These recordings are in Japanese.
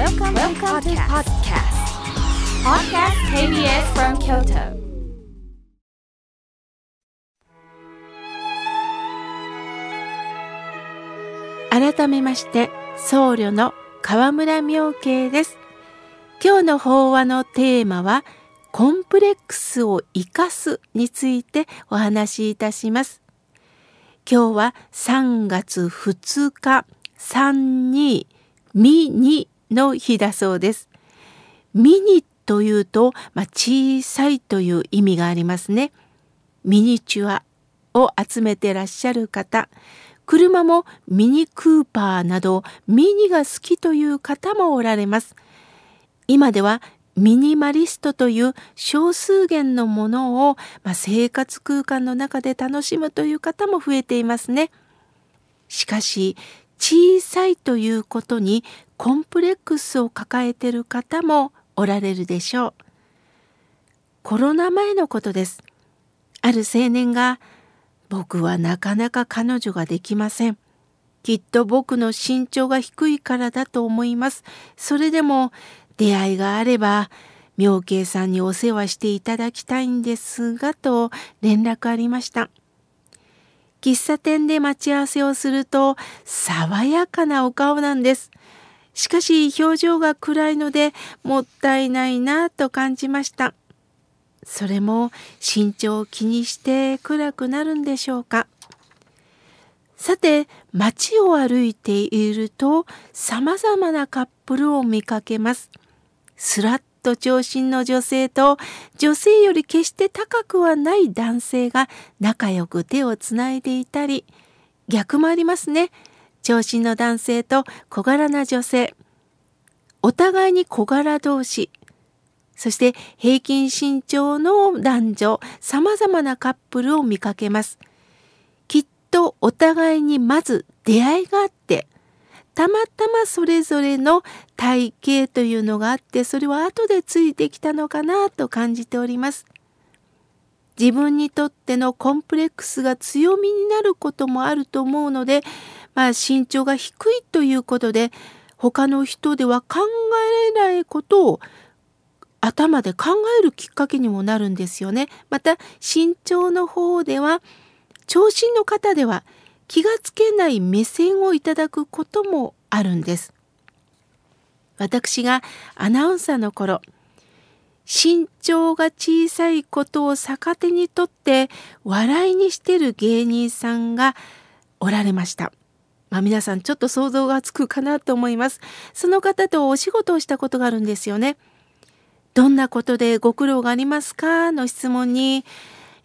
Welcome, Welcome to podcast. Podcast KBS from Kyoto. 改めまして僧侶の河村明慶です今日の法話のテーマはコンプレックスを生かすについてお話しいたします今日は3月2日32ミニの日だそうですミニというと、まあ、小さいという意味がありますねミニチュアを集めてらっしゃる方車もミニクーパーなどミニが好きという方もおられます。今ではミニマリストという少数元のものを、まあ、生活空間の中で楽しむという方も増えていますね。しかし小さいということにコンプレックスを抱えている方もおられるでしょう。コロナ前のことです。ある青年が僕はなかなか彼女ができません。きっと僕の身長が低いからだと思います。それでも出会いがあれば妙慶さんにお世話していただきたいんですがと連絡ありました。喫茶店で待ち合わせをすると爽やかなお顔なんです。しかし表情が暗いのでもったいないなと感じました。それも身長を気にして暗くなるんでしょうかさて街を歩いているとさまざまなカップルを見かけますスラッと長身の女性と女性より決して高くはない男性が仲良く手をつないでいたり逆もありますね。長身の男性と小柄な女性。お互いに小柄同士。そして平均身長の男女、様々なカップルを見かけます。きっとお互いにまず出会いがあって、たまたまそれぞれの体型というのがあって、それは後でついてきたのかなと感じております。自分にとってのコンプレックスが強みになることもあると思うので、まあ身長が低いということで、他の人では考えられないことを頭で考えるきっかけにもなるんですよね。また身長の方では長身の方では気がつけない目線をいただくこともあるんです。私がアナウンサーの頃身長が小さいことを逆手にとって笑いにしてる芸人さんがおられました。まあ、皆さんちょっと想像がつくかなと思います。その方とお仕事をしたことがあるんですよね。どんなことでご苦労がありますか？の質問に、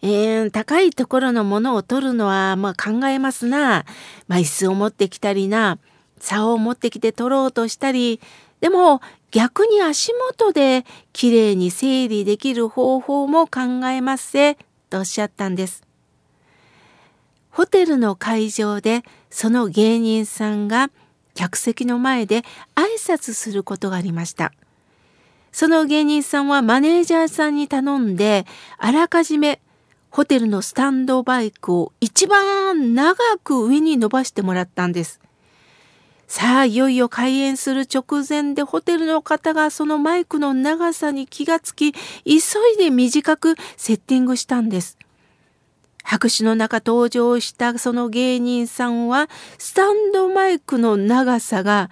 えー、高いところのものを取るのは、まあ、考えますな。まあ、椅子を持ってきたりな。竿を持ってきて取ろうとしたり。でも、逆に足元できれいに整理できる方法も考えますせ、とおっしゃったんです。ホテルの会場で、その芸人さんが客席の前で挨拶することがありました。その芸人さんはマネージャーさんに頼んで、あらかじめホテルのスタンドバイクを一番長く上に伸ばしてもらったんです。さあ、いよいよ開演する直前でホテルの方がそのマイクの長さに気がつき、急いで短くセッティングしたんです。拍手の中登場したその芸人さんは、スタンドマイクの長さが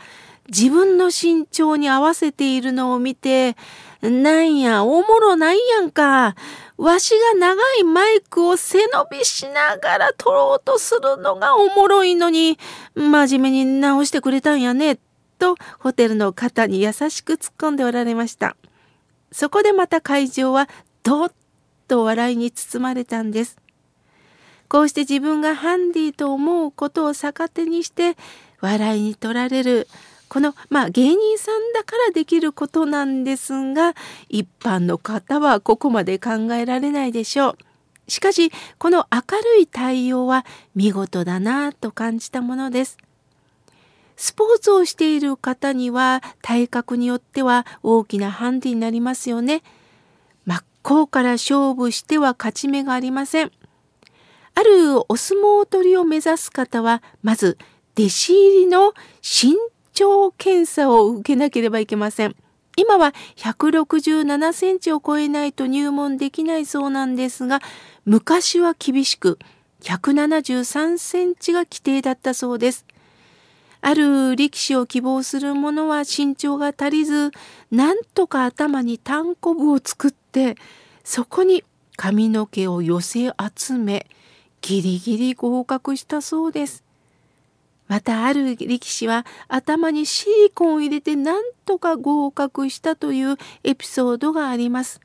自分の身長に合わせているのを見て、なんや、おもろないやんか。わしが長いマイクを背伸びしながら撮ろうとするのがおもろいのに、真面目に直してくれたんやね、とホテルの方に優しく突っ込んでおられました。そこでまた会場はどっと笑いに包まれたんです。こうして自分がハンディと思うことを逆手にして笑いに取られるこの、まあ、芸人さんだからできることなんですが一般の方はここまで考えられないでしょう。しかしこの明るい対応は見事だなと感じたものです。スポーツをしている方には体格によっては大きなハンディになりますよね。真っ向から勝負しては勝ち目がありません。あるお相撲取りを目指す方はまず弟子入りの身長検査を受けなければいけません。今は167センチを超えないと入門できないそうなんですが、昔は厳しく173センチが規定だったそうです。ある力士を希望する者は身長が足りず、なんとか頭に単コブを作って、そこに髪の毛を寄せ集め、ギリギリ合格したそうです。またある力士は頭にシリコンを入れてなんとか合格したというエピソードがあります。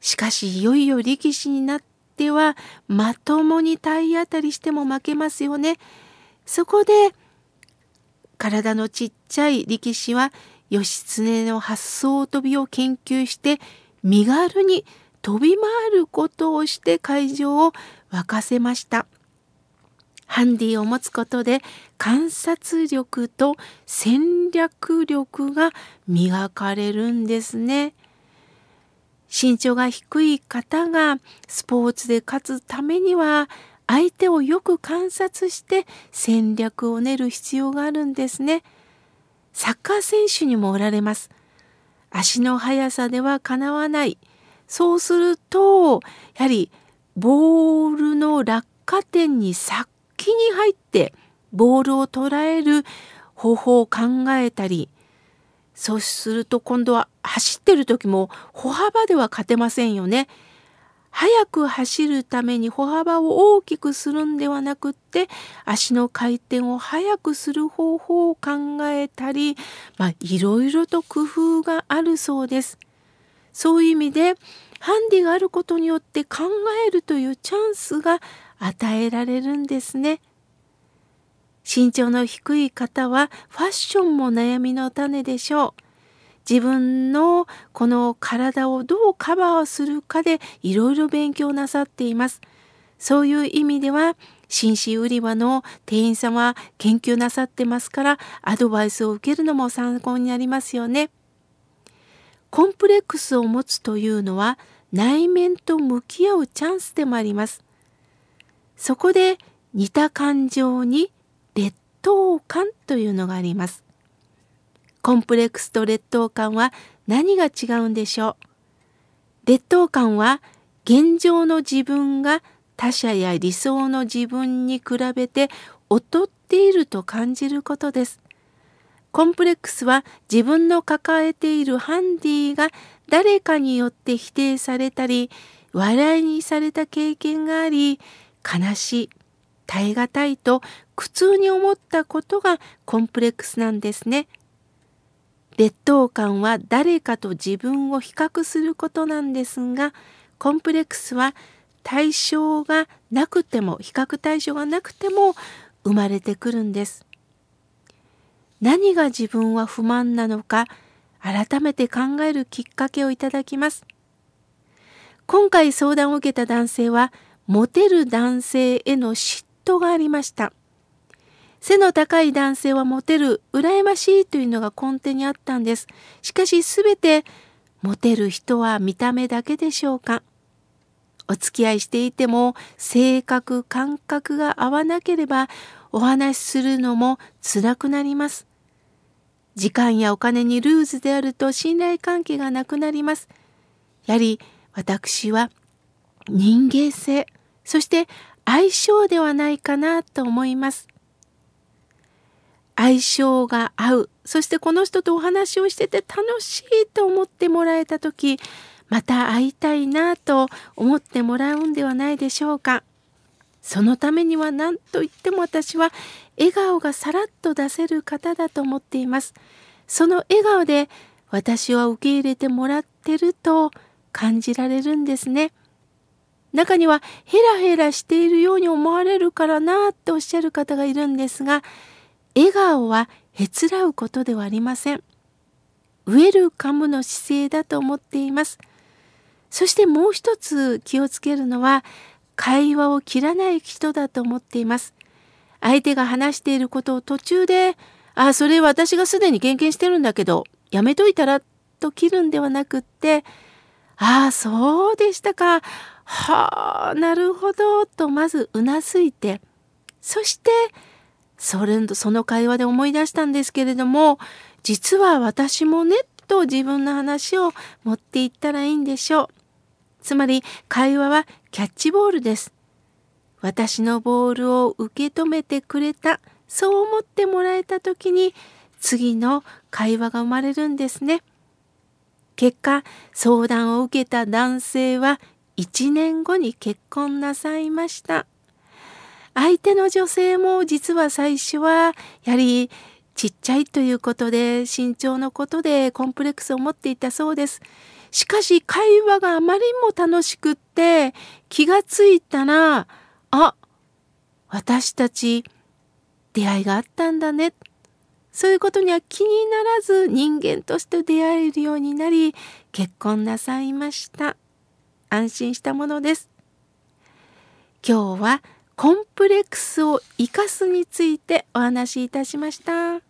しかしいよいよ力士になってはまともに体当たりしても負けますよね。そこで体のちっちゃい力士は義経の発想飛びを研究して身軽に飛び回ることをして会場を沸かせました。ハンディを持つことで観察力と戦略力が磨かれるんですね。身長が低い方がスポーツで勝つためには相手をよく観察して戦略を練る必要があるんですね。サッカー選手にもおられます。足の速さではかなわない。そうすると、やはりボールの落下点に先に入ってボールを捉える方法を考えたり、そうすると今度は走ってる時も歩幅では勝てませんよね。速く走るために歩幅を大きくするんではなくって足の回転を速くする方法を考えたり、まあ、いろいろと工夫があるそうです。そういう意味でハンディがあることによって考えるというチャンスが与えられるんですね。身長の低い方はファッションも悩みの種でしょう。自分のこの体をどうカバーするかでいろいろ勉強なさっています。そういう意味では紳士売り場の店員さんは研究なさってますからアドバイスを受けるのも参考になりますよね。コンプレックスを持つというのは内面と向き合うチャンスでもあります。そこで似た感情に劣等感というのがあります。コンプレックスと劣等感は何が違うんでしょう？劣等感は現状の自分が他者や理想の自分に比べて劣っていると感じることです。コンプレックスは自分の抱えているハンディが誰かによって否定されたり笑いにされた経験があり悲しい耐え難いと苦痛に思ったことがコンプレックスなんですね。劣等感は誰かと自分を比較することなんですがコンプレックスは対象がなくても比較対象がなくても生まれてくるんです。何が自分は不満なのか改めて考えるきっかけをいただきます。今回相談を受けた男性はモテる男性への嫉妬がありました。背の高い男性はモテる、羨ましいというのが根底にあったんです。しかしすべて、モテる人は見た目だけでしょうかお付き合いしていても性格感覚が合わなければお話しするのも辛くなります。時間やお金にルーズであると信頼関係がなくなります。やはり私は人間性、そして相性ではないかなと思います。相性が合うそしてこの人とお話をしてて楽しいと思ってもらえた時また会いたいなと思ってもらうんではないでしょうか。そのためには何と言っても私は笑顔がさらっと出せる方だと思っています。その笑顔で私は受け入れてもらってると感じられるんですね。中にはヘラヘラしているように思われるからなっておっしゃる方がいるんですが笑顔はへつらうことではありません。ウェルカムの姿勢だと思っています。そしてもう一つ気をつけるのは会話を切らない人だと思っています。相手が話していることを途中で「あそれ私がすでに経験してるんだけどやめといたら」と切るんではなくって「ああそうでしたかはあなるほど」とまずうなずいてそしてそれその会話で思い出したんですけれども実は私もねと自分の話を持っていったらいいんでしょう。つまり会話はキャッチボールです。私のボールを受け止めてくれたそう思ってもらえた時に次の会話が生まれるんですね。結果相談を受けた男性は1年後に結婚なさいました。相手の女性も実は最初はやはりちっちゃいということで身長のことでコンプレックスを持っていたそうです。しかし会話があまりにも楽しくって気がついたらあ私たち出会いがあったんだねそういうことには気にならず人間として出会えるようになり結婚なさいました安心したものです今日はコンプレックスを生かすについてお話しいたしました。